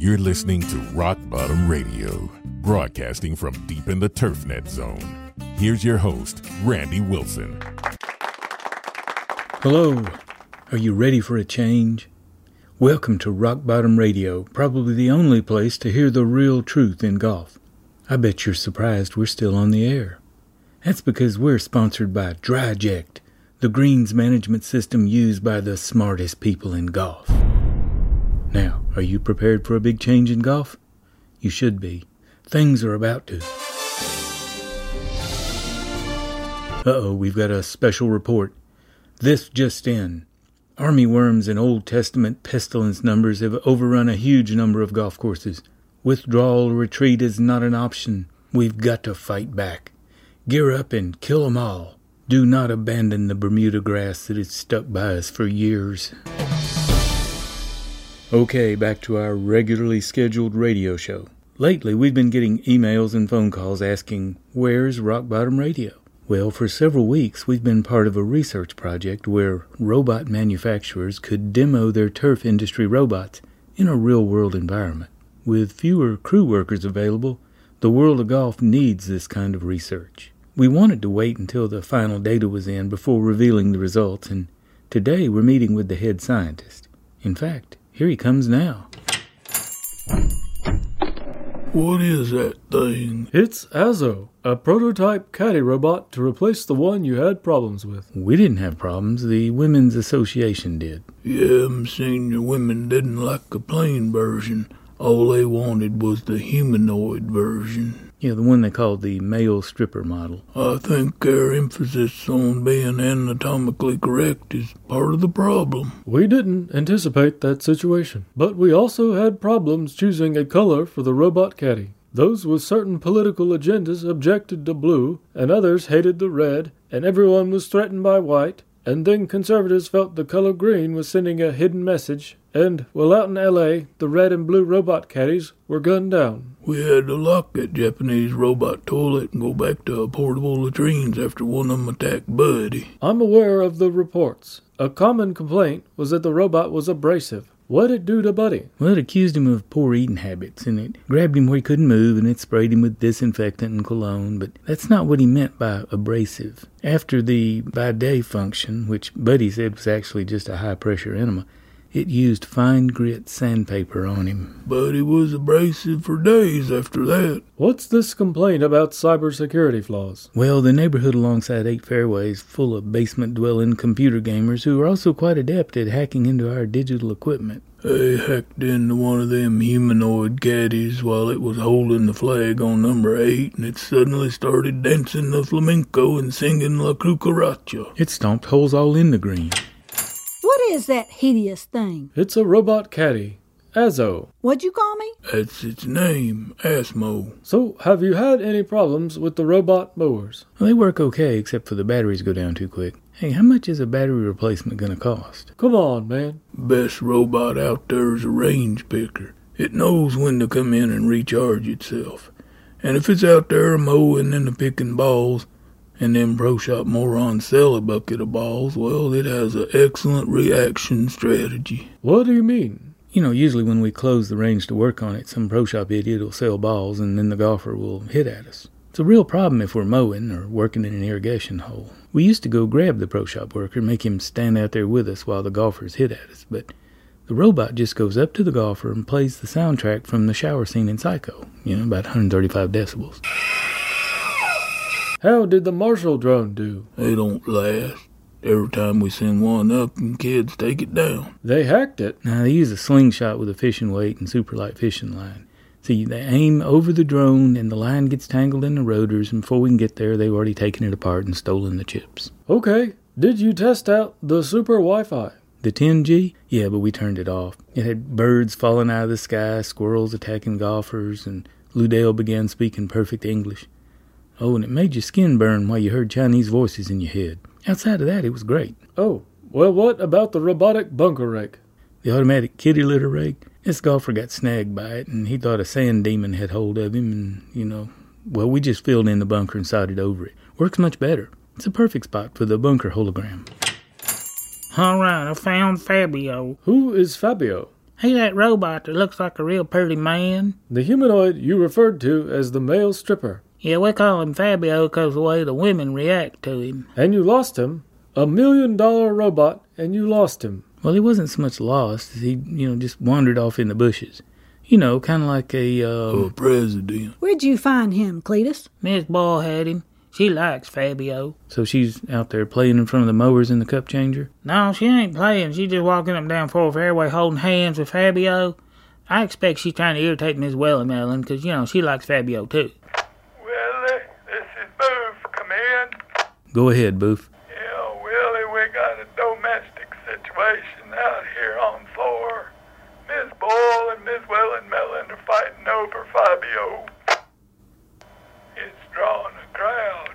You're listening to Rockbottum Radio, broadcasting from deep in the TurfNet zone. Here's your host, Randy Wilson. Hello. Are you ready for a change? Welcome to Rockbottum Radio, probably the only place to hear the real truth in golf. I bet you're surprised we're still on the air. That's because we're sponsored by DryJect, the greens management system used by the smartest people in golf. Now, are you prepared for a big change in golf? You should be. Things are about to. Uh oh, we've got a special report. This just in. Army worms and Old Testament pestilence numbers have overrun a huge number of golf courses. Withdrawal or retreat is not an option. We've got to fight back. Gear up and kill 'em all. Do not abandon the Bermuda grass that has stuck by us for years. Okay, back to our regularly scheduled radio show. Lately, we've been getting emails and phone calls asking, Where's Rockbottum Radio? Well, for several weeks, we've been part of a research project where robot manufacturers could demo their turf industry robots in a real world environment. With fewer crew workers available, the world of golf needs this kind of research. We wanted to wait until the final data was in before revealing the results, and today we're meeting with the head scientist. In fact, here he comes now. What is that thing? It's Azo, a prototype caddy robot to replace the one you had problems with. We didn't have problems, the Women's Association did. Yeah, them senior women didn't like the plain version. All they wanted was the humanoid version. Yeah, the one they called the male stripper model. I think their emphasis on being anatomically correct is part of the problem. We didn't anticipate that situation, but we also had problems choosing a color for the robot caddy. Those with certain political agendas objected to blue, and others hated the red, and everyone was threatened by white, and then conservatives felt the color green was sending a hidden message, and, well, out in LA, the red and blue robot caddies were gunned down. We had to lock that Japanese robot toilet and go back to portable latrines after one of them attacked Buddy. I'm aware of the reports. A common complaint was that the robot was abrasive. What'd it do to Buddy? Well, it accused him of poor eating habits, and it grabbed him where he couldn't move, and it sprayed him with disinfectant and cologne, but that's not what he meant by abrasive. After the bidet function, which Buddy said was actually just a high pressure enema, it used fine grit sandpaper on him. Buddy was abrasive for days after that. What's this complaint about cybersecurity flaws? Well, the neighborhood alongside Eight Fairways full of basement dwelling computer gamers who are also quite adept at hacking into our digital equipment. They hacked into one of them humanoid caddies while it was holding the flag on number eight, and it suddenly started dancing the flamenco and singing La Cucaracha. It stomped holes all in the green. What is that hideous thing? It's a robot caddy. Azo. What'd you call me? That's its name, Asmo. So, have you had any problems with the robot mowers? Well, they work okay, except for the batteries go down too quick. Hey, how much is a battery replacement going to cost? Come on, man. Best robot out there is a range picker. It knows when to come in and recharge itself. And if it's out there mowing and a picking balls, and then pro shop morons sell a bucket of balls, well, it has an excellent reaction strategy. What do you mean? You know, usually when we close the range to work on it, some pro shop idiot will sell balls and then the golfer will hit at us. It's a real problem if we're mowing or working in an irrigation hole. We used to go grab the pro shop worker, make him stand out there with us while the golfers hit at us, but the robot just goes up to the golfer and plays the soundtrack from the shower scene in Psycho, you know, about 135 decibels. How did the Marshall drone do? They don't last. Every time we send one up, and kids take it down. They hacked it. Now, they use a slingshot with a fishing weight and super light fishing line. See, they aim over the drone, and the line gets tangled in the rotors, and before we can get there, they've already taken it apart and stolen the chips. Okay. Did you test out the super Wi Fi? The 10G? Yeah, but we turned it off. It had birds falling out of the sky, squirrels attacking golfers, and Ludale began speaking perfect English. Oh, and it made your skin burn while you heard Chinese voices in your head. Outside of that, it was great. Oh, well, what about the robotic bunker rake? The automatic kitty litter rake? This golfer got snagged by it, and he thought a sand demon had hold of him, and, you know, well, we just filled in the bunker and sodded over it. Works much better. It's a perfect spot for the bunker hologram. All right, I found Fabio. Who is Fabio? He's that robot that looks like a real pretty man. The humanoid you referred to as the male stripper. Yeah, we call him Fabio 'cause the way the women react to him. And you lost him. A million dollar robot, and you lost him. Well, he wasn't so much lost as he, you know, just wandered off in the bushes. You know, kind of like a, uh, Oh, president. Where'd you find him, Cletus? Miss Ball had him. She likes Fabio. so she's out there playing in front of the mowers in the cup changer. No, she ain't playing. She's just walking up and down Fourth Fairway holding hands with Fabio. I expect she's trying to irritate Miss Wellermelon 'cause you know, she likes Fabio, too. Willie, this is Booth. Come in. Go ahead, Booth. Yeah, Willie, we got a domestic situation out here on four. Miss Boyle and Miss Wellenmelon are fighting over Fabio. It's drawing a crowd.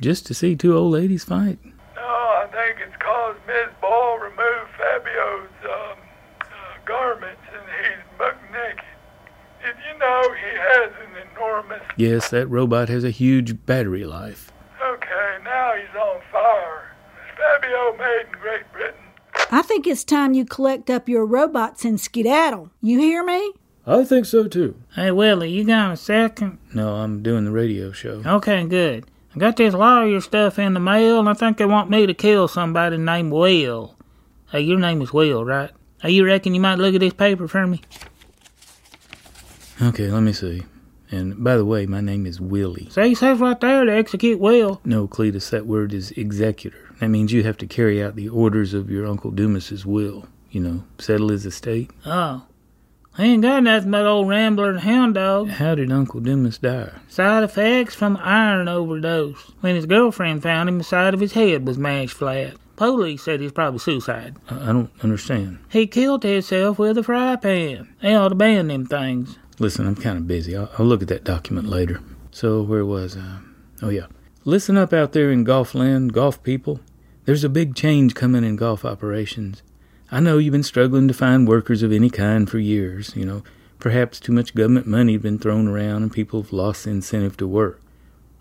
Just to see two old ladies fight. No, I think it's cause Miss Boyle removed Fabio's um, uh, garments and he's buck naked. Did you know he has an enormous Yes, that robot has a huge battery life. Okay, now he's on fire. Is Fabio made in Great Britain? I think it's time you collect up your robots and skedaddle. You hear me? I think so too. Hey, Willie, you got a second? No, I'm doing the radio show. Okay, good. I got this lawyer stuff in the mail, and I think they want me to kill somebody named Will. Hey, your name is Will, right? Hey, you reckon you might look at this paper for me? Okay, let me see. And by the way, my name is Willie. See, it says right there to execute Will. No, Cletus, that word is executor. That means you have to carry out the orders of your Uncle Dumas's will. You know, settle his estate. Oh. He ain't got nothing but old Rambler and Hound Dog. How did Uncle Dumas die? Side effects from iron overdose. When his girlfriend found him, the side of his head was mashed flat. Police said he's probably suicide. I I don't understand. He killed himself with a fry pan. They ought to ban them things. Listen, I'm kind of busy. I'll, I'll look at that document later. So, where was I? Oh, yeah. Listen up out there in golf land, golf people. There's a big change coming in golf operations. I know you've been struggling to find workers of any kind for years. You know, perhaps too much government money has been thrown around and people have lost the incentive to work.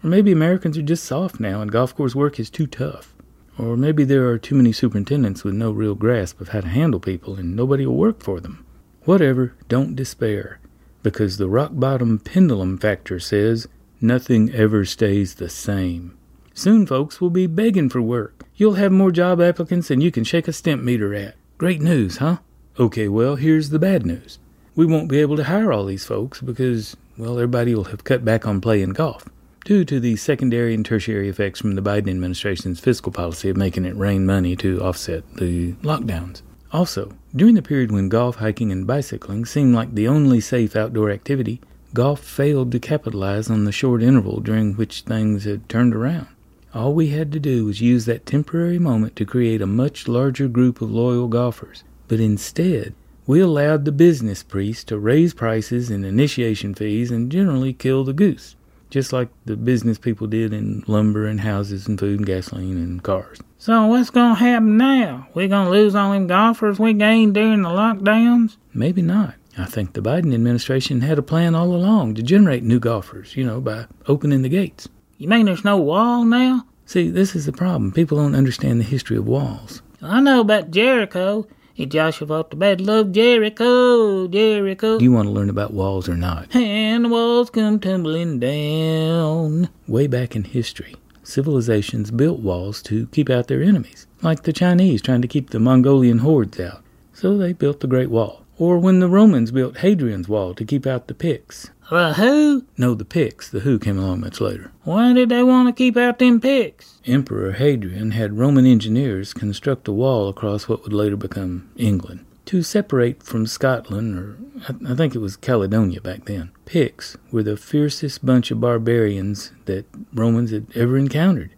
Or maybe Americans are just soft now and golf course work is too tough. Or maybe there are too many superintendents with no real grasp of how to handle people and nobody will work for them. Whatever, don't despair because the rock bottom pendulum factor says nothing ever stays the same. Soon folks will be begging for work. You'll have more job applicants than you can shake a stimp meter at. Great news, huh? Okay, well, here's the bad news. We won't be able to hire all these folks because, well, everybody will have cut back on playing golf due to the secondary and tertiary effects from the Biden administration's fiscal policy of making it rain money to offset the lockdowns. Also, during the period when golf, hiking, and bicycling seemed like the only safe outdoor activity, golf failed to capitalize on the short interval during which things had turned around. All we had to do was use that temporary moment to create a much larger group of loyal golfers. But instead, we allowed the business priests to raise prices and initiation fees and generally kill the goose, just like the business people did in lumber and houses and food and gasoline and cars. So what's gonna happen now? We gonna lose all them golfers we gained during the lockdowns? Maybe not. I think the Biden administration had a plan all along to generate new golfers, you know, by opening the gates. You mean there's no wall now? See, this is the problem. People don't understand the history of walls. I know about Jericho. If Joshua fought the battle of Jericho, Jericho. Do you want to learn about walls or not? and the walls come tumbling down. Way back in history, civilizations built walls to keep out their enemies, like the Chinese trying to keep the Mongolian hordes out. So they built the Great Wall. Or when the Romans built Hadrian's Wall to keep out the Picts. The who? No, the Picts. The Who came along much later. Why did they want to keep out them Picts? Emperor Hadrian had Roman engineers construct a wall across what would later become England to separate from Scotland, or I, I think it was Caledonia back then. Picts were the fiercest bunch of barbarians that Romans had ever encountered.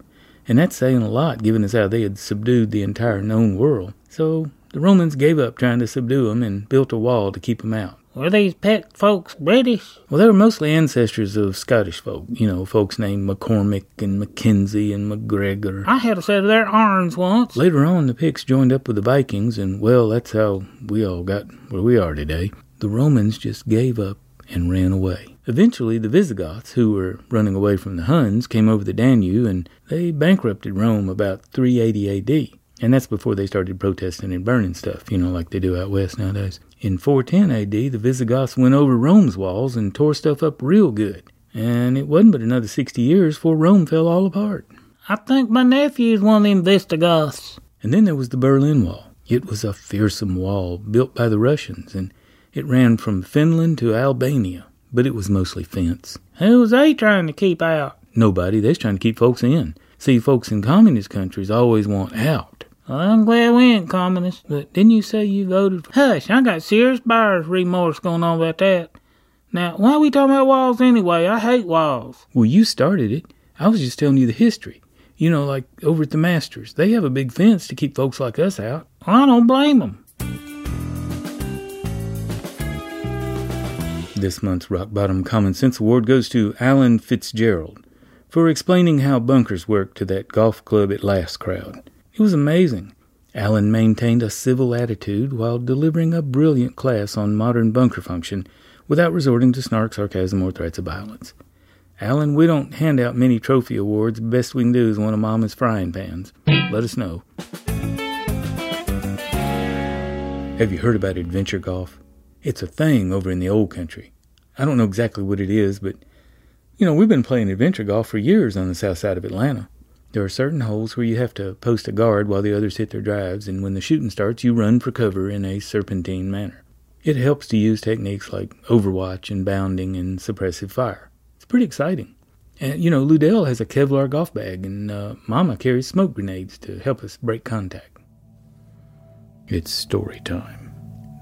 And that's saying a lot given as how they had subdued the entire known world. So the Romans gave up trying to subdue them and built a wall to keep them out. Were these Peck folks British? Well, they were mostly ancestors of Scottish folk. You know, folks named McCormick and Mackenzie and McGregor. I had a set of their arms once. Later on, the Picts joined up with the Vikings, and well, that's how we all got where we are today. The Romans just gave up and ran away. Eventually, the Visigoths, who were running away from the Huns, came over the Danube and they bankrupted Rome about 380 AD. And that's before they started protesting and burning stuff, you know, like they do out west nowadays. In 410 AD, the Visigoths went over Rome's walls and tore stuff up real good. And it wasn't but another 60 years before Rome fell all apart. I think my nephew's one of them Visigoths. And then there was the Berlin Wall. It was a fearsome wall built by the Russians, and it ran from Finland to Albania, but it was mostly fence. Who was they trying to keep out? Nobody, they's trying to keep folks in. See, folks in communist countries always want out. I'm glad we ain't communists. But didn't you say you voted? Hush, I got serious buyer's remorse going on about that. Now, why are we talking about walls anyway? I hate walls. Well, you started it. I was just telling you the history. You know, like over at the Masters, they have a big fence to keep folks like us out. I don't blame them. This month's Rock Bottom Common Sense Award goes to Alan Fitzgerald for explaining how bunkers work to that GolfClubAtlas crowd. It was amazing. Alan maintained a civil attitude while delivering a brilliant class on modern bunker function without resorting to snark, sarcasm, or threats of violence. Alan, we don't hand out many trophy awards. Best we can do is one of Mama's frying pans. Let us know. Have you heard about adventure golf? It's a thing over in the old country. I don't know exactly what it is, but you know, we've been playing adventure golf for years on the south side of Atlanta. There are certain holes where you have to post a guard while the others hit their drives, and when the shooting starts, you run for cover in a serpentine manner. It helps to use techniques like overwatch and bounding and suppressive fire. It's pretty exciting. And, you know, Ludell has a Kevlar golf bag, and uh, Mama carries smoke grenades to help us break contact. It's story time.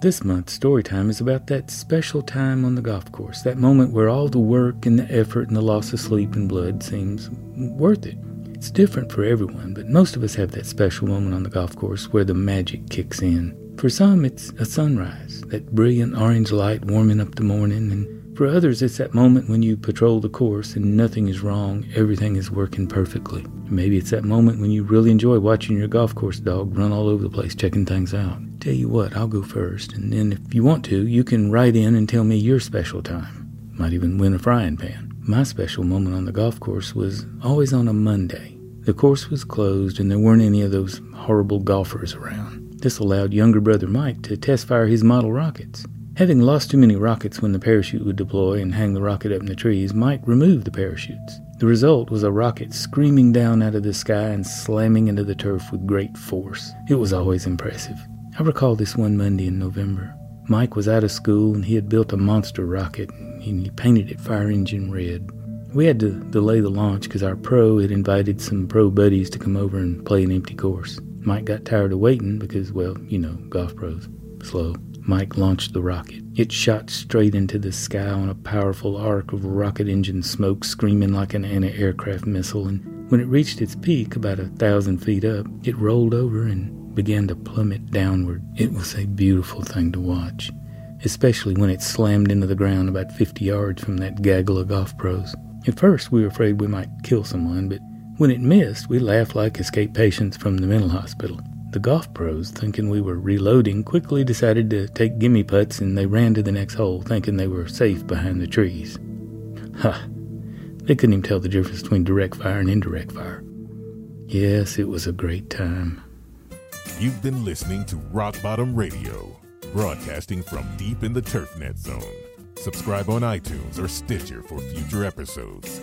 This month's story time is about that special time on the golf course, that moment where all the work and the effort and the loss of sleep and blood seems worth it. It's different for everyone, but most of us have that special moment on the golf course where the magic kicks in. For some, it's a sunrise, that brilliant orange light warming up the morning, and for others, it's that moment when you patrol the course and nothing is wrong, everything is working perfectly. Maybe it's that moment when you really enjoy watching your golf course dog run all over the place checking things out. Tell you what, I'll go first, and then if you want to, you can write in and tell me your special time. Might even win a frying pan. My special moment on the golf course was always on a Monday. The course was closed and there weren't any of those horrible golfers around. This allowed younger brother Mike to test fire his model rockets. Having lost too many rockets when the parachute would deploy and hang the rocket up in the trees, Mike removed the parachutes. The result was a rocket screaming down out of the sky and slamming into the turf with great force. It was always impressive. I recall this one Monday in November. Mike was out of school and he had built a monster rocket and he painted it fire engine red. We had to delay the launch because our pro had invited some pro buddies to come over and play an empty course. Mike got tired of waiting because, well, you know, golf pros. Slow. Mike launched the rocket. It shot straight into the sky on a powerful arc of rocket engine smoke screaming like an anti aircraft missile, and when it reached its peak, about a thousand feet up, it rolled over and began to plummet downward. It was a beautiful thing to watch, especially when it slammed into the ground about 50 yards from that gaggle of golf pros. At first, we were afraid we might kill someone, but when it missed, we laughed like escaped patients from the mental hospital. The golf pros, thinking we were reloading, quickly decided to take gimme putts and they ran to the next hole, thinking they were safe behind the trees. Ha! They couldn't even tell the difference between direct fire and indirect fire. Yes, it was a great time. You've been listening to Rockbottum Radio, broadcasting from deep in the TurfNet zone. Subscribe on iTunes or Stitcher for future episodes.